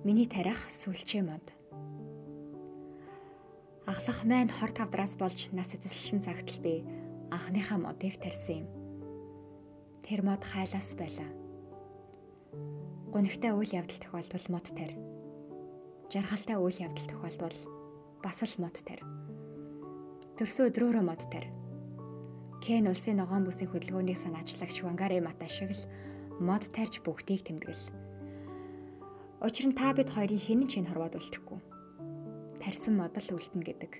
Миний тарих сүлчээ мод. Аглах маань хор тавдраас болж нас эзэслэн цагт л би анхныхаа модыг тарьсан юм. Тэр мод хайлаас байлаа. Гунигтай үйл явдал тохиолдвол мод тарь. Жаргалтай үйл явдал тохиолдвол бас л мод тарь. Төрсөн өдрөөрөө мод тарь. Кен улсын ногоон бүсийн хөдөлгөөний санаачлагч Вангари Мата шиг л мод тарьж бүгдийг тэмдэглэл Учир нь та бид хоёрын хэн ч энэ хорвоод үлдэхгүй. Тарсан модал үлдэнэ гэдэг.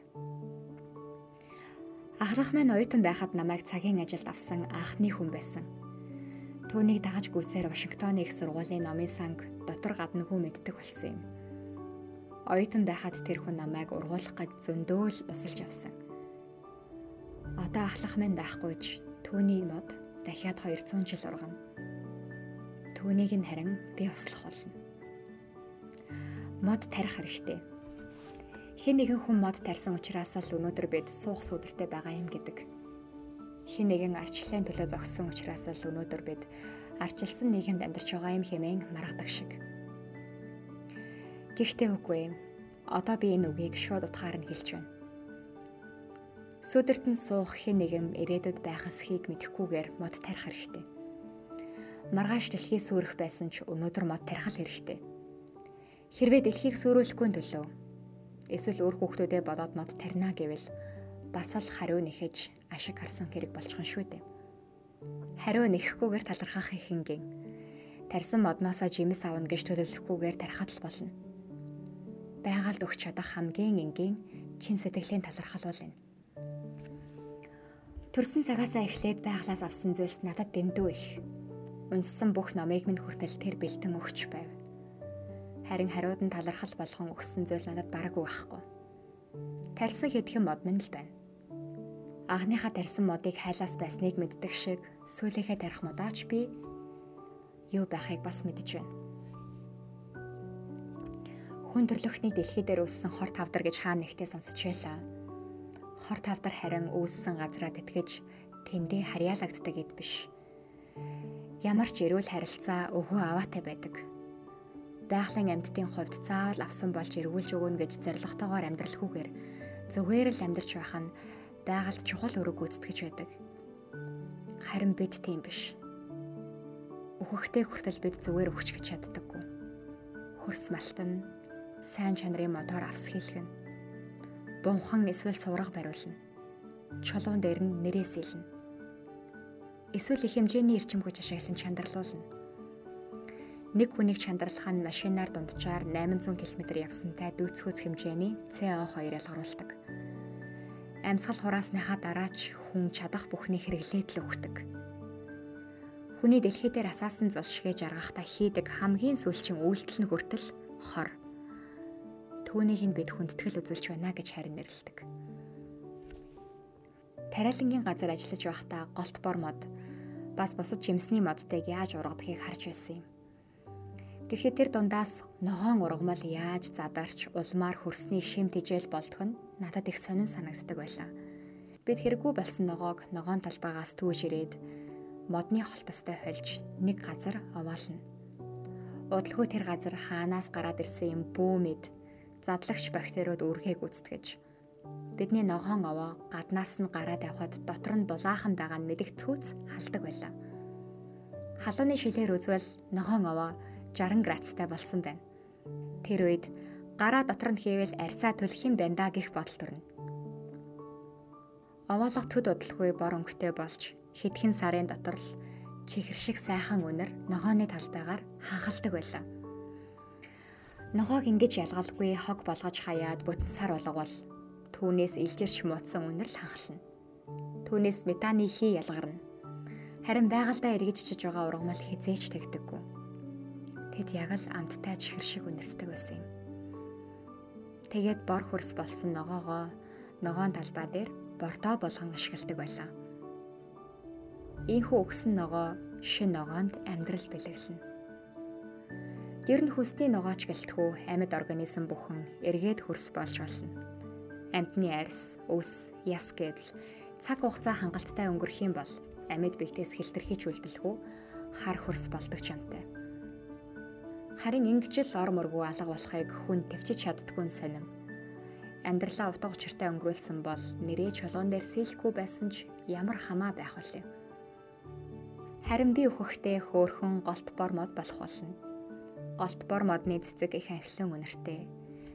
Ахрах маань оюутан байхад намайг цагийн ажилд авсан анхны хүн байсан. Түүнийг дагаж гүйсээр Вашингтоны их сургуулийн номын санг дотор гаднаггүй мэддэг болсон юм. Оюутан байхад тэр хүн намайг ургуулах гэж зөндөөл усалж авсан. Одоо ахлах маань байхгүйж түүний мод дахиад 200 жил ургана. Түүнийг нь харин би услах болно мод тарих хэрэгтэй. Хэн нэгэн хүн мод тарьсан учраас л өнөөдөр бид суух сүдэртэй байгаа юм гэдэг. Хэн нэгэн арчлалын төлөө зогссон учраас л өнөөдөр бид арчилсан нийгэмд амьдарч байгаа юм хэмээн маргадаг шиг. Гэхдээ үгүй юм. Одоо би энэ үгийг шууд утгаар нь хэлж байна. Сүдэрт нь суух хэн нэгэн ирээдүйд байх эсхийг мэдэхгүйгээр мод тарих хэрэгтэй. Маргааш дэлхий сүрэх байсан ч өнөөдөр мод тарих хэрэгтэй Хэрвээ дэлхийг сүрүүлэхгүй төлөө эсвэл өөр хүүхдүүдээ бодоод мод тарина гэвэл бас л хариу нэхэж ашиг харсан хэрэг болчихно шүү дээ. Хариу нэхэхгүйгээр талархах их хингийн. Тарсан модноосоо жимс авна гэж төлөвлөхгүйгээр тархат л болно. Байгаль өгч чадах хамгийн энгийн чин сэтгэлийн талархал бол энэ. Төрсөн цагаасаа эхлээд байглаас авсан зүйлс надад дэндүү их. Унссан бүх номыг минь хүртэл тэр бэлтэн өгч байв. Харин хариуд нь талархал болгон өгсөн зүйл надад бараггүй байхгүй. Тарьсан хэдхэн мод минь л байна. Анхныхаа тарьсан модыг хайлаас байсныг мэддэг шиг сүүлийнхээ тарих модаач би юу байхыг бас мэдэж байна. Хүн төрлөختний дэлхий дээр үүссэн хор тавдар гэж хаана нэгтээ сонсч байлаа. Хор тавдар харин үүссэн газраа тэтгэж тэндээ харьяалагддаг гэд биш. Ямар ч эрүүл харилцаа өвгөө аваатай байдаг байгалийн амьтдын хувьд заавал авсан болж эргүүлж өгнө гэж зоригтойгоор амьдралхүүгээр зүгээр л амьдарч байх нь байгальд чухал өрөг гүйцэтгэж байдаг. Харин бид тийм биш. Өөхөхтэй хүртэл бид зүгээр өгч гэж чаддаггүй. Хөрс малтан сайн чанарын мотор авс хийлгэн. Бунхан эсвэл сувраг бариулна. Чулуун дээр нь нэрээс илнэ. Эсвэл их хэмжээний эрчим хүч ашиглан чандарлуулна нэг хүнийг чандралах нь машинаар дунджаар 800 км явсантай дүүцхөөц хэмжээний CO2 ялгаруулдаг. Амьсгал хураасныхаа дараач хүн чадах бүхний хэрэглээд л өгдөг. Хүний дэлхий дээр асаасан зулшгээ жаргахтаа хийдэг хамгийн сүүлчийн үйлдэл нь хүртэл хор. Түүнийг нь бид хүндэтгэл үзүүлж байна гэж харин нэрлэдэг. Тариалангийн газар ажиллаж байхдаа голт бор мод бас бусад жимсний модтайг яаж ургадгийг харж байсан юм. Тэгэхэд тэр дундаас ногоон ургамал яаж задарч улмаар хөрсний шим тижэл болдох нь надад их сонин санагддаг байлаа. Бид хэрэггүй болсон ногоог ногоон талбайгаас түүж ирээд модны холтостой хольж нэг газар овоолно. Удалгүй тэр газар хаанаас гараад ирсэн юм бүү мэд задлагч бактериуд үргээг үздэгэж бидний ногоон овоо гаднаас нь гараад явхад дотор нь дулаахан байгаа нь мэдэгдэхүүц халдаг байлаа. Халууны шилээр үзвэл ногоон овоо 60 градустай болсон байна. Тэр үед гараа дотор нь хийвэл арьсаа төлөх юм байна да гэх бодол төрнө. Овоолго төд удалгүй бор өнгөтэй болж хэдхэн сарын дотор л чихэр шиг сайхан үнэр ногооны талбайгаар ханхалдаг байлаа. Ногоог ингэж ялгалгүй хог болгож хаяад бүтэн сар болговол түүнээс илжирч муутсан үнэр л ханхална. Түүнээс метаны хий ялгарна. Харин байгальдаа эргэж ичиж байгаа ургамал хизээч тэгдэггүй. Тэд яг л амттай чихэр шиг үнэрсдэг байсан юм. Тэгээд бор хөрс болсон ногоогоо ногоон талбай дээр бордоо болгон ашигладаг байлаа. Ийхүү өгсөн ногоо шин ногоонд амьдрал бэлэглэнэ. Ер нь хүсний ногооч гэлтгүү амьд организм бүхэн эргээд хөрс болж болно. Амьтны арьс, өвс, яс гэдэл цаг хугацаа хангалттай өнгөрөх юм бол амьд биетээс хилтерхийч үлдэлгүй хар хөрс болдог ч юмтай Харин ингэжл ор мөргөө алга болохыг хүн төвчж чаддгүй сонин. Амьдралаа утга учиртай өнгөрүүлсэн бол нэрээ чулуун дээр сэлэхгүй байсан ч ямар хамаа байх вэ? Харин би өөхөхдөө хөөхөн голт бор мод болох болно. Голт бор модны цэцэг их анхлан үнэртэй.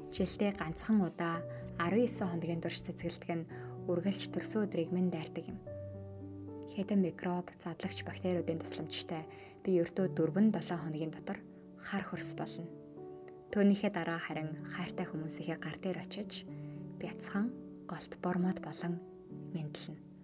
Жилдээ ганцхан удаа 19 хоногийн турш цэцгэлдэг нь үргэлж төрсөн өдрийг минь дайрдаг юм хэдэн микроб, задлагч бактериудын тусламжтай би ердөө 4-7 хоногийн дотор хар хөрс болно. Түүнийхээ дараа харин хайртай хүмүүсийнхээ гар дээр очиж бяцхан голт бормод болон мэдлэнэ.